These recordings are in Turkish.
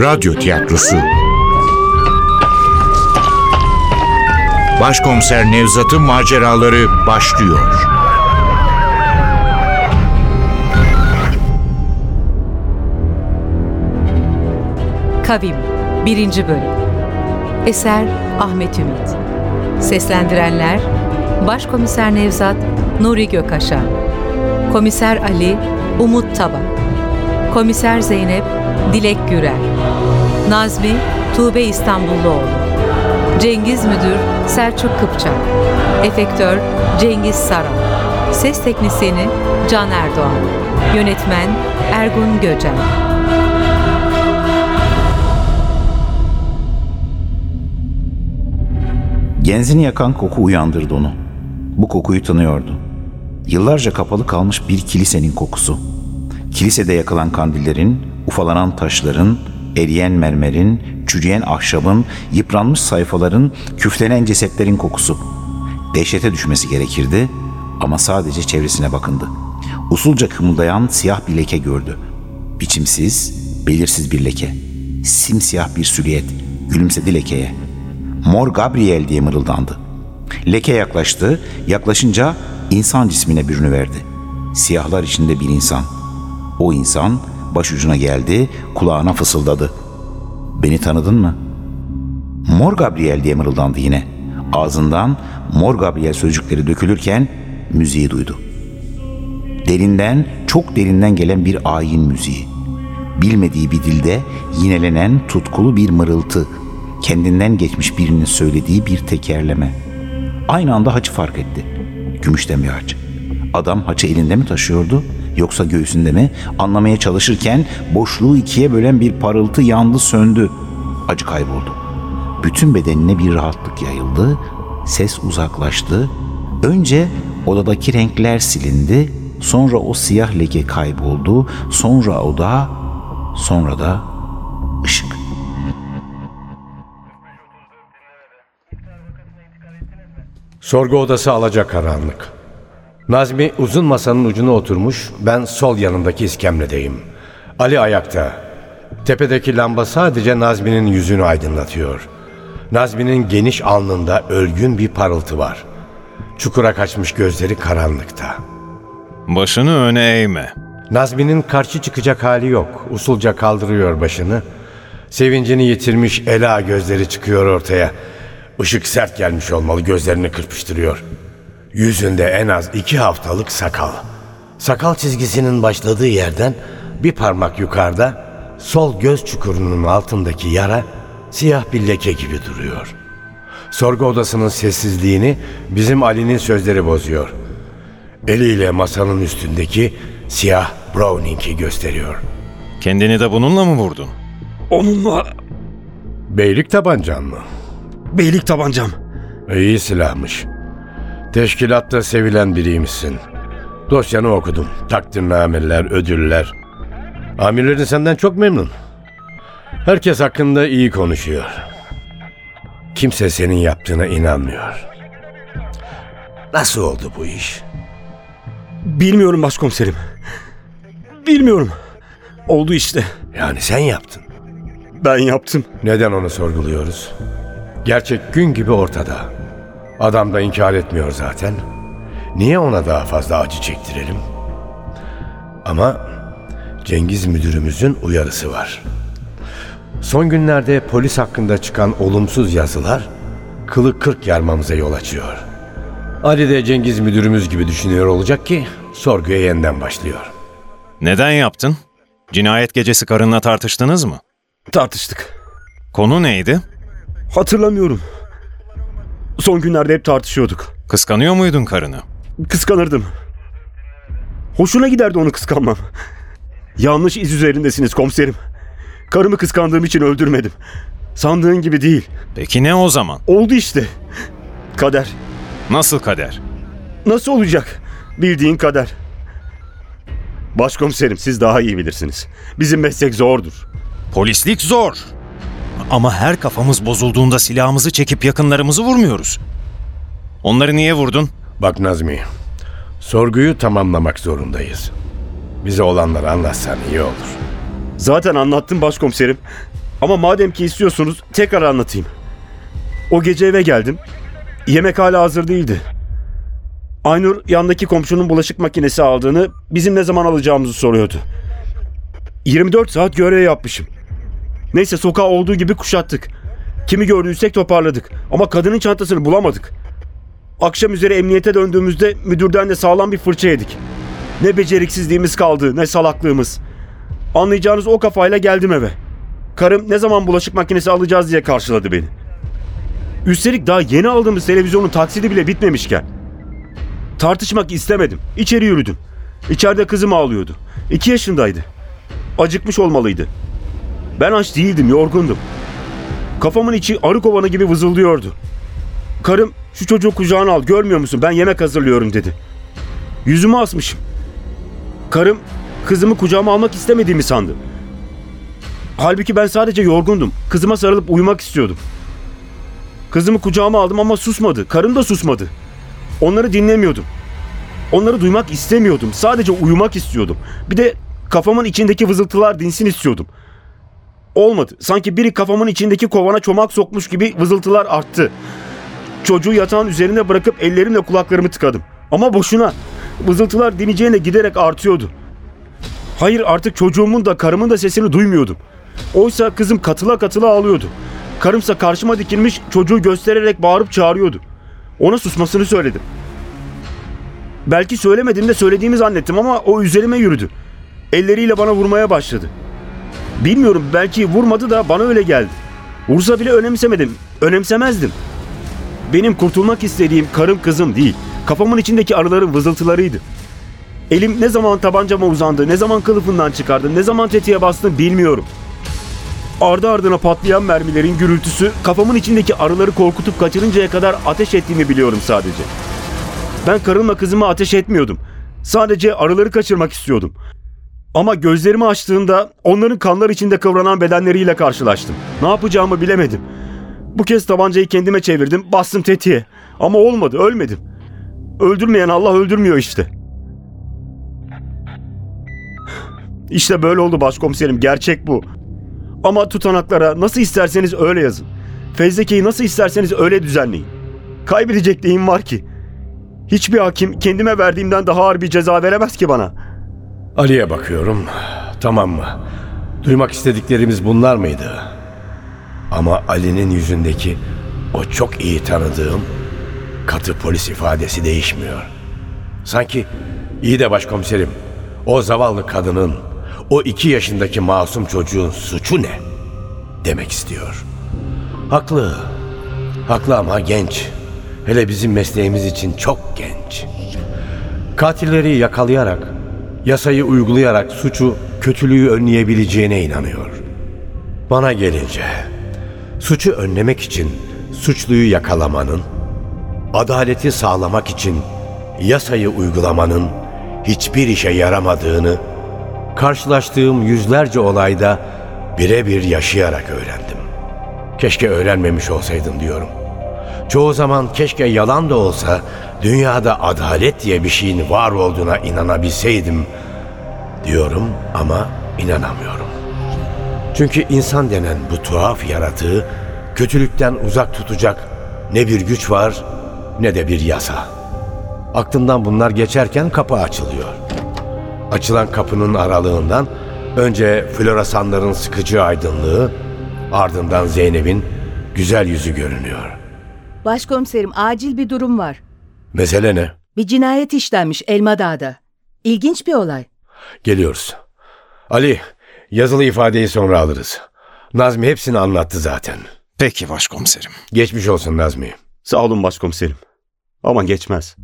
Radyo tiyatrosu. Başkomiser Nevzat'ın maceraları başlıyor. Kavim 1. Bölüm. Eser Ahmet Ümit. Seslendirenler Başkomiser Nevzat Nuri Gökaşan Komiser Ali Umut Taba. Komiser Zeynep Dilek Gürel Nazmi Tuğbe İstanbulluoğlu Cengiz Müdür Selçuk Kıpçak Efektör Cengiz Saran Ses Teknisini Can Erdoğan Yönetmen Ergun Göcen Genzini yakan koku uyandırdı onu. Bu kokuyu tanıyordu. Yıllarca kapalı kalmış bir kilisenin kokusu. Kilisede yakılan kandillerin, ufalanan taşların, eriyen mermerin, çürüyen ahşabın, yıpranmış sayfaların, küflenen cesetlerin kokusu. Dehşete düşmesi gerekirdi ama sadece çevresine bakındı. Usulca kımıldayan siyah bir leke gördü. Biçimsiz, belirsiz bir leke. Simsiyah bir süliyet gülümsedi lekeye. Mor Gabriel diye mırıldandı. Leke yaklaştı, yaklaşınca insan cismine bürünüverdi. Siyahlar içinde bir insan. O insan başucuna geldi, kulağına fısıldadı. Beni tanıdın mı? Mor Gabriel diye mırıldandı yine. Ağzından Mor Gabriel sözcükleri dökülürken müziği duydu. Derinden, çok derinden gelen bir ayin müziği. Bilmediği bir dilde yinelenen tutkulu bir mırıltı, kendinden geçmiş birinin söylediği bir tekerleme. Aynı anda haçı fark etti. Gümüşten bir haç. Adam haçı elinde mi taşıyordu yoksa göğsünde mi? Anlamaya çalışırken boşluğu ikiye bölen bir parıltı yandı söndü. Acı kayboldu. Bütün bedenine bir rahatlık yayıldı. Ses uzaklaştı. Önce odadaki renkler silindi. Sonra o siyah leke kayboldu. Sonra oda, sonra da ışık. Sorgu odası alacak karanlık. Nazmi uzun masanın ucuna oturmuş, ben sol yanındaki iskemledeyim. Ali ayakta. Tepedeki lamba sadece Nazmi'nin yüzünü aydınlatıyor. Nazmi'nin geniş alnında ölgün bir parıltı var. Çukura kaçmış gözleri karanlıkta. Başını öne eğme. Nazmi'nin karşı çıkacak hali yok. Usulca kaldırıyor başını. Sevincini yitirmiş ela gözleri çıkıyor ortaya. Işık sert gelmiş olmalı gözlerini kırpıştırıyor. Yüzünde en az iki haftalık sakal. Sakal çizgisinin başladığı yerden bir parmak yukarıda sol göz çukurunun altındaki yara siyah bir leke gibi duruyor. Sorgu odasının sessizliğini bizim Ali'nin sözleri bozuyor. Eliyle masanın üstündeki siyah Browning'i gösteriyor. Kendini de bununla mı vurdun? Onunla Beylik tabancan mı? beylik tabancam. İyi silahmış. Teşkilatta sevilen biriymişsin. Dosyanı okudum. Takdirnameler, ödüller. Amirlerin senden çok memnun. Herkes hakkında iyi konuşuyor. Kimse senin yaptığına inanmıyor. Nasıl oldu bu iş? Bilmiyorum başkomiserim. Bilmiyorum. Oldu işte. Yani sen yaptın. Ben yaptım. Neden onu sorguluyoruz? Gerçek gün gibi ortada. Adam da inkar etmiyor zaten. Niye ona daha fazla acı çektirelim? Ama Cengiz müdürümüzün uyarısı var. Son günlerde polis hakkında çıkan olumsuz yazılar kılı kırk yarmamıza yol açıyor. Ali de Cengiz müdürümüz gibi düşünüyor olacak ki sorguya yeniden başlıyor. Neden yaptın? Cinayet gecesi karınla tartıştınız mı? Tartıştık. Konu neydi? Hatırlamıyorum. Son günlerde hep tartışıyorduk. Kıskanıyor muydun karını? Kıskanırdım. Hoşuna giderdi onu kıskanmam. Yanlış iz üzerindesiniz komiserim. Karımı kıskandığım için öldürmedim. Sandığın gibi değil. Peki ne o zaman? Oldu işte. Kader. Nasıl kader? Nasıl olacak? Bildiğin kader. Başkomiserim siz daha iyi bilirsiniz. Bizim meslek zordur. Polislik zor. Ama her kafamız bozulduğunda silahımızı çekip yakınlarımızı vurmuyoruz. Onları niye vurdun? Bak Nazmi, sorguyu tamamlamak zorundayız. Bize olanları anlatsan iyi olur. Zaten anlattım başkomiserim. Ama madem ki istiyorsunuz tekrar anlatayım. O gece eve geldim. Yemek hala hazır değildi. Aynur yandaki komşunun bulaşık makinesi aldığını, bizim ne zaman alacağımızı soruyordu. 24 saat görev yapmışım. Neyse sokağı olduğu gibi kuşattık. Kimi gördüysek toparladık. Ama kadının çantasını bulamadık. Akşam üzeri emniyete döndüğümüzde müdürden de sağlam bir fırça yedik. Ne beceriksizliğimiz kaldı, ne salaklığımız. Anlayacağınız o kafayla geldim eve. Karım ne zaman bulaşık makinesi alacağız diye karşıladı beni. Üstelik daha yeni aldığımız televizyonun taksidi bile bitmemişken. Tartışmak istemedim. İçeri yürüdüm. İçeride kızım ağlıyordu. İki yaşındaydı. Acıkmış olmalıydı. Ben aç değildim, yorgundum. Kafamın içi arı kovanı gibi vızıldıyordu. Karım şu çocuğu kucağına al görmüyor musun ben yemek hazırlıyorum dedi. Yüzümü asmışım. Karım kızımı kucağıma almak istemediğimi sandı. Halbuki ben sadece yorgundum. Kızıma sarılıp uyumak istiyordum. Kızımı kucağıma aldım ama susmadı. Karım da susmadı. Onları dinlemiyordum. Onları duymak istemiyordum. Sadece uyumak istiyordum. Bir de kafamın içindeki vızıltılar dinsin istiyordum. Olmadı. Sanki biri kafamın içindeki kovana çomak sokmuş gibi vızıltılar arttı. Çocuğu yatağın üzerine bırakıp ellerimle kulaklarımı tıkadım. Ama boşuna. Vızıltılar dineceğine giderek artıyordu. Hayır artık çocuğumun da karımın da sesini duymuyordum. Oysa kızım katıla katıla ağlıyordu. Karımsa karşıma dikilmiş çocuğu göstererek bağırıp çağırıyordu. Ona susmasını söyledim. Belki söylemedim de söylediğimi zannettim ama o üzerime yürüdü. Elleriyle bana vurmaya başladı. Bilmiyorum belki vurmadı da bana öyle geldi. Vursa bile önemsemedim. Önemsemezdim. Benim kurtulmak istediğim karım kızım değil. Kafamın içindeki arıların vızıltılarıydı. Elim ne zaman tabancama uzandı, ne zaman kılıfından çıkardı, ne zaman tetiğe bastım bilmiyorum. Ardı ardına patlayan mermilerin gürültüsü kafamın içindeki arıları korkutup kaçırıncaya kadar ateş ettiğimi biliyorum sadece. Ben karımla kızıma ateş etmiyordum. Sadece arıları kaçırmak istiyordum. Ama gözlerimi açtığımda onların kanlar içinde kıvranan bedenleriyle karşılaştım. Ne yapacağımı bilemedim. Bu kez tabancayı kendime çevirdim, bastım tetiğe. Ama olmadı, ölmedim. Öldürmeyen Allah öldürmüyor işte. İşte böyle oldu başkomiserim, gerçek bu. Ama tutanaklara nasıl isterseniz öyle yazın. Fezlekeyi nasıl isterseniz öyle düzenleyin. Kaybedecek neyim var ki? Hiçbir hakim kendime verdiğimden daha ağır bir ceza veremez ki bana. Ali'ye bakıyorum. Tamam mı? Duymak istediklerimiz bunlar mıydı? Ama Ali'nin yüzündeki o çok iyi tanıdığım katı polis ifadesi değişmiyor. Sanki iyi de başkomiserim o zavallı kadının o iki yaşındaki masum çocuğun suçu ne? Demek istiyor. Haklı. Haklı ama genç. Hele bizim mesleğimiz için çok genç. Katilleri yakalayarak, yasayı uygulayarak suçu, kötülüğü önleyebileceğine inanıyor. Bana gelince, suçu önlemek için suçluyu yakalamanın, adaleti sağlamak için yasayı uygulamanın hiçbir işe yaramadığını karşılaştığım yüzlerce olayda birebir yaşayarak öğrendim. Keşke öğrenmemiş olsaydım diyorum. Çoğu zaman keşke yalan da olsa dünyada adalet diye bir şeyin var olduğuna inanabilseydim diyorum ama inanamıyorum. Çünkü insan denen bu tuhaf yaratığı kötülükten uzak tutacak ne bir güç var ne de bir yasa. Aklımdan bunlar geçerken kapı açılıyor. Açılan kapının aralığından önce floresanların sıkıcı aydınlığı, ardından Zeynep'in güzel yüzü görünüyor. Başkomiserim acil bir durum var. Mesele ne? Bir cinayet işlenmiş Elmadağ'da. İlginç bir olay. Geliyoruz. Ali, yazılı ifadeyi sonra alırız. Nazmi hepsini anlattı zaten. Peki başkomiserim. Geçmiş olsun Nazmi. Sağ olun başkomiserim. Ama geçmez.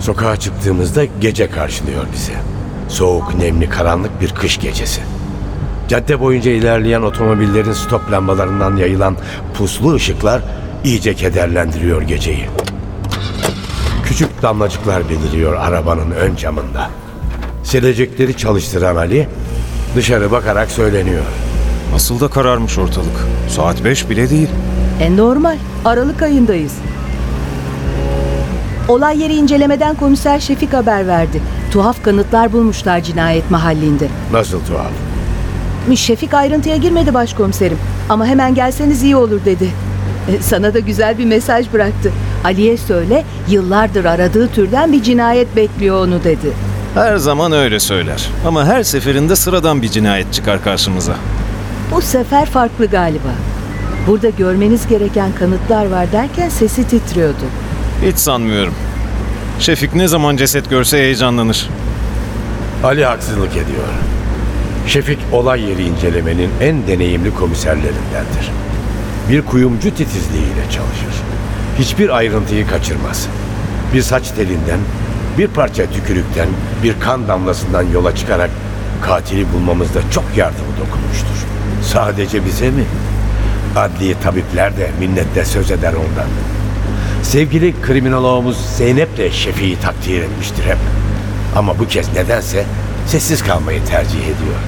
Sokağa çıktığımızda gece karşılıyor bizi. Soğuk, nemli, karanlık bir kış gecesi. Cadde boyunca ilerleyen otomobillerin stop lambalarından yayılan puslu ışıklar iyice kederlendiriyor geceyi. Küçük damlacıklar beliriyor arabanın ön camında. Silecekleri çalıştıran Ali dışarı bakarak söyleniyor. Nasıl da kararmış ortalık. Saat beş bile değil. E normal. Aralık ayındayız. Olay yeri incelemeden komiser Şefik haber verdi. Tuhaf kanıtlar bulmuşlar cinayet mahallinde. Nasıl tuhaf? Şefik ayrıntıya girmedi başkomiserim. Ama hemen gelseniz iyi olur dedi. E, Sana da güzel bir mesaj bıraktı. Ali'ye söyle yıllardır aradığı türden bir cinayet bekliyor onu dedi. Her zaman öyle söyler. Ama her seferinde sıradan bir cinayet çıkar karşımıza. Bu sefer farklı galiba. Burada görmeniz gereken kanıtlar var derken sesi titriyordu. Hiç sanmıyorum. Şefik ne zaman ceset görse heyecanlanır. Ali haksızlık ediyor. Şefik olay yeri incelemenin en deneyimli komiserlerindendir. Bir kuyumcu titizliğiyle çalışır. Hiçbir ayrıntıyı kaçırmaz. Bir saç telinden, bir parça tükürükten, bir kan damlasından yola çıkarak katili bulmamızda çok yardımı dokunmuştur. Sadece bize mi? Adli tabipler de minnetle söz eder ondan. Sevgili kriminoloğumuz Zeynep de Şefik'i takdir etmiştir hep. Ama bu kez nedense sessiz kalmayı tercih ediyor.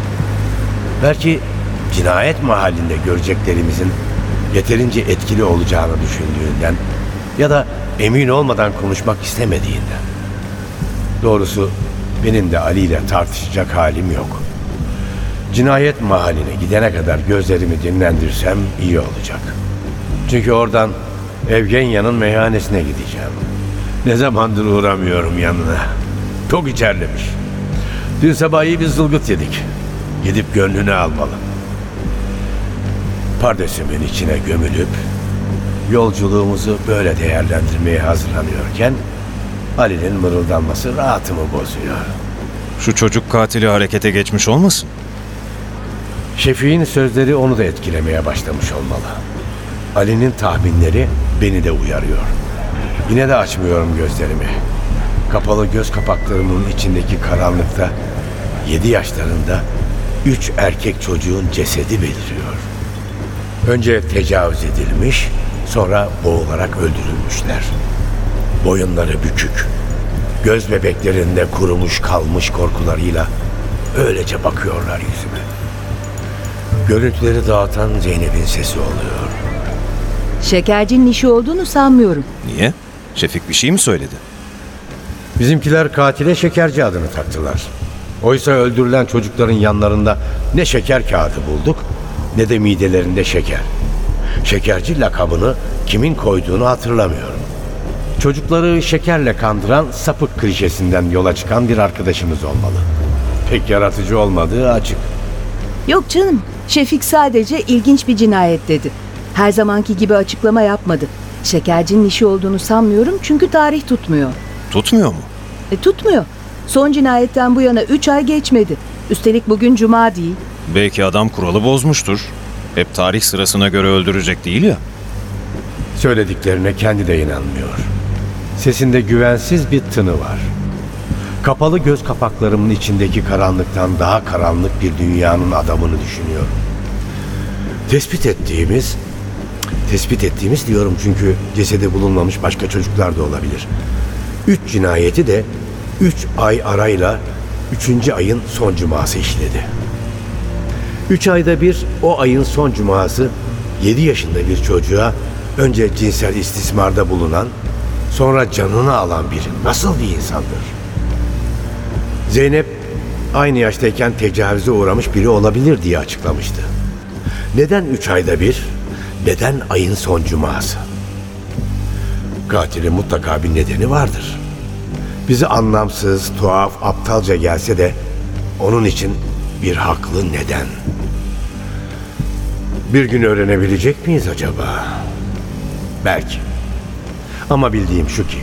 Belki cinayet mahallinde göreceklerimizin yeterince etkili olacağını düşündüğünden ya da emin olmadan konuşmak istemediğinden. Doğrusu benim de Ali ile tartışacak halim yok. Cinayet mahalline gidene kadar gözlerimi dinlendirsem iyi olacak. Çünkü oradan Evgenya'nın meyhanesine gideceğim. Ne zamandır uğramıyorum yanına. Çok içerlemiş. Dün sabah iyi bir zılgıt yedik. Gidip gönlünü almalı. Pardesümün içine gömülüp yolculuğumuzu böyle değerlendirmeye hazırlanıyorken Ali'nin mırıldanması rahatımı bozuyor. Şu çocuk katili harekete geçmiş olmasın? Şefik'in sözleri onu da etkilemeye başlamış olmalı. Ali'nin tahminleri beni de uyarıyor. Yine de açmıyorum gözlerimi. Kapalı göz kapaklarımın içindeki karanlıkta 7 yaşlarında üç erkek çocuğun cesedi beliriyor. Önce tecavüz edilmiş, sonra boğularak öldürülmüşler. Boyunları bükük, göz bebeklerinde kurumuş kalmış korkularıyla öylece bakıyorlar yüzüme. Görüntüleri dağıtan Zeynep'in sesi oluyor. Şekercinin işi olduğunu sanmıyorum. Niye? Şefik bir şey mi söyledi? Bizimkiler katile şekerci adını taktılar. Oysa öldürülen çocukların yanlarında ne şeker kağıdı bulduk ne de midelerinde şeker. Şekerci lakabını kimin koyduğunu hatırlamıyorum. Çocukları şekerle kandıran sapık klişesinden yola çıkan bir arkadaşımız olmalı. Pek yaratıcı olmadığı açık. Yok canım. Şefik sadece ilginç bir cinayet dedi. Her zamanki gibi açıklama yapmadı. Şekercinin işi olduğunu sanmıyorum çünkü tarih tutmuyor. Tutmuyor mu? E tutmuyor. Son cinayetten bu yana 3 ay geçmedi. Üstelik bugün cuma değil. Belki adam kuralı bozmuştur. Hep tarih sırasına göre öldürecek değil ya. Söylediklerine kendi de inanmıyor. Sesinde güvensiz bir tını var. Kapalı göz kapaklarımın içindeki karanlıktan daha karanlık bir dünyanın adamını düşünüyorum. Tespit ettiğimiz, tespit ettiğimiz diyorum çünkü cesedi bulunmamış başka çocuklar da olabilir. Üç cinayeti de üç ay arayla üçüncü ayın son cuması işledi. Üç ayda bir o ayın son cuması 7 yaşında bir çocuğa önce cinsel istismarda bulunan sonra canını alan biri nasıl bir insandır? Zeynep aynı yaştayken tecavüze uğramış biri olabilir diye açıklamıştı. Neden üç ayda bir? Neden ayın son cuması? Katilin mutlaka bir nedeni vardır. Bizi anlamsız, tuhaf, aptalca gelse de onun için bir haklı neden. Bir gün öğrenebilecek miyiz acaba? Belki. Ama bildiğim şu ki,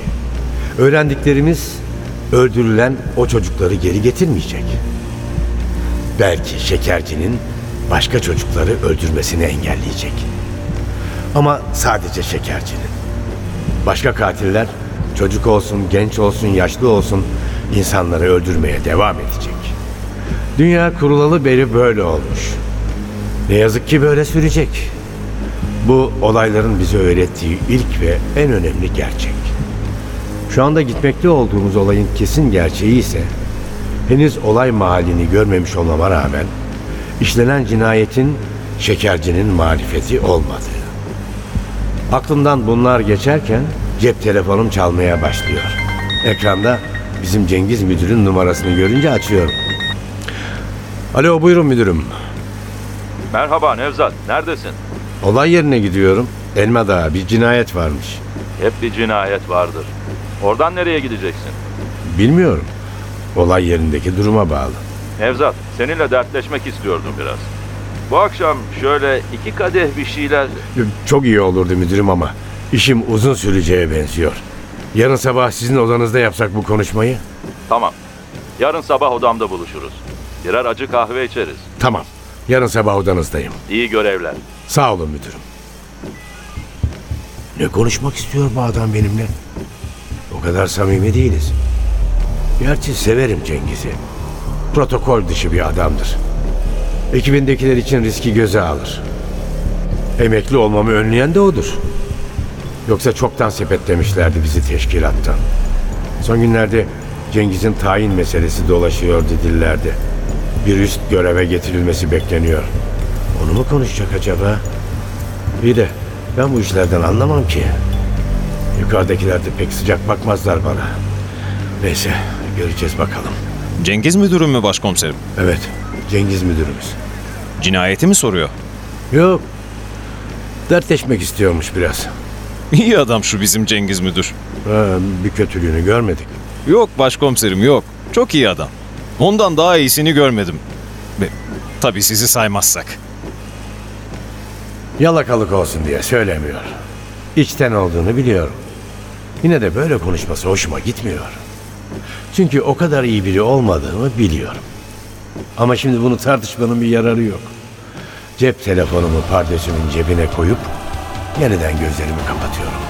öğrendiklerimiz öldürülen o çocukları geri getirmeyecek. Belki şekercinin başka çocukları öldürmesini engelleyecek. Ama sadece şekercinin. Başka katiller çocuk olsun, genç olsun, yaşlı olsun insanları öldürmeye devam edecek. Dünya kurulalı beri böyle olmuş. Ne yazık ki böyle sürecek. Bu olayların bize öğrettiği ilk ve en önemli gerçek. Şu anda gitmekte olduğumuz olayın kesin gerçeği ise henüz olay mahallini görmemiş olmama rağmen işlenen cinayetin şekercinin marifeti olmadığı. Aklımdan bunlar geçerken Cep telefonum çalmaya başlıyor. Ekranda bizim Cengiz müdürün numarasını görünce açıyorum. Alo buyurun müdürüm. Merhaba Nevzat, neredesin? Olay yerine gidiyorum. Elma Dağı bir cinayet varmış. Hep bir cinayet vardır. Oradan nereye gideceksin? Bilmiyorum. Olay yerindeki duruma bağlı. Nevzat, seninle dertleşmek istiyordum biraz. Bu akşam şöyle iki kadeh bir şeyler... Çok iyi olurdu müdürüm ama işim uzun süreceğe benziyor. Yarın sabah sizin odanızda yapsak bu konuşmayı? Tamam. Yarın sabah odamda buluşuruz. Birer acı kahve içeriz. Tamam. Yarın sabah odanızdayım. İyi görevler. Sağ olun müdürüm. Ne konuşmak istiyor bu adam benimle? O kadar samimi değiliz. Gerçi severim Cengiz'i. Protokol dışı bir adamdır. Ekibindekiler için riski göze alır. Emekli olmamı önleyen de odur. Yoksa çoktan sepetlemişlerdi bizi teşkilattan. Son günlerde Cengiz'in tayin meselesi dolaşıyor dillerde. Bir üst göreve getirilmesi bekleniyor. Onu mu konuşacak acaba? İyi de ben bu işlerden anlamam ki. Yukarıdakiler de pek sıcak bakmazlar bana. Neyse göreceğiz bakalım. Cengiz müdürüm mü başkomiserim? Evet Cengiz müdürümüz. Cinayeti mi soruyor? Yok. Dertleşmek istiyormuş biraz. İyi adam şu bizim Cengiz müdür. Ha, bir kötülüğünü görmedik. Yok başkomiserim yok. Çok iyi adam. Ondan daha iyisini görmedim. Ve tabii sizi saymazsak. Yalakalık olsun diye söylemiyor. İçten olduğunu biliyorum. Yine de böyle konuşması hoşuma gitmiyor. Çünkü o kadar iyi biri olmadığımı biliyorum. Ama şimdi bunu tartışmanın bir yararı yok. Cep telefonumu pardesümün cebine koyup yeniden gözlerimi kapatıyorum.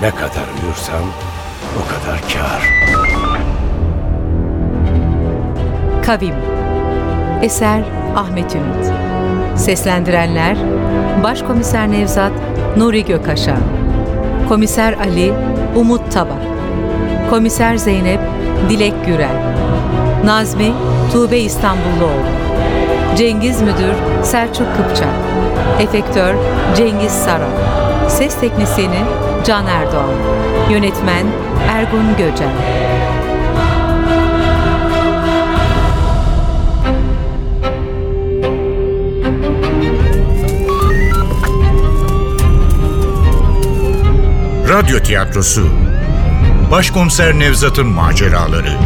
Ne kadar uyursam o kadar kâr. Kavim Eser Ahmet Ümit Seslendirenler Başkomiser Nevzat Nuri Gökaşan Komiser Ali Umut Tabak Komiser Zeynep Dilek Gürel Nazmi Tuğbe İstanbulluoğlu. Cengiz Müdür Selçuk Kıpçak Efektör Cengiz Saran. Ses Teknisini Can Erdoğan. Yönetmen Ergun Göcen. Radyo tiyatrosu. Başkomiser Nevzat'ın maceraları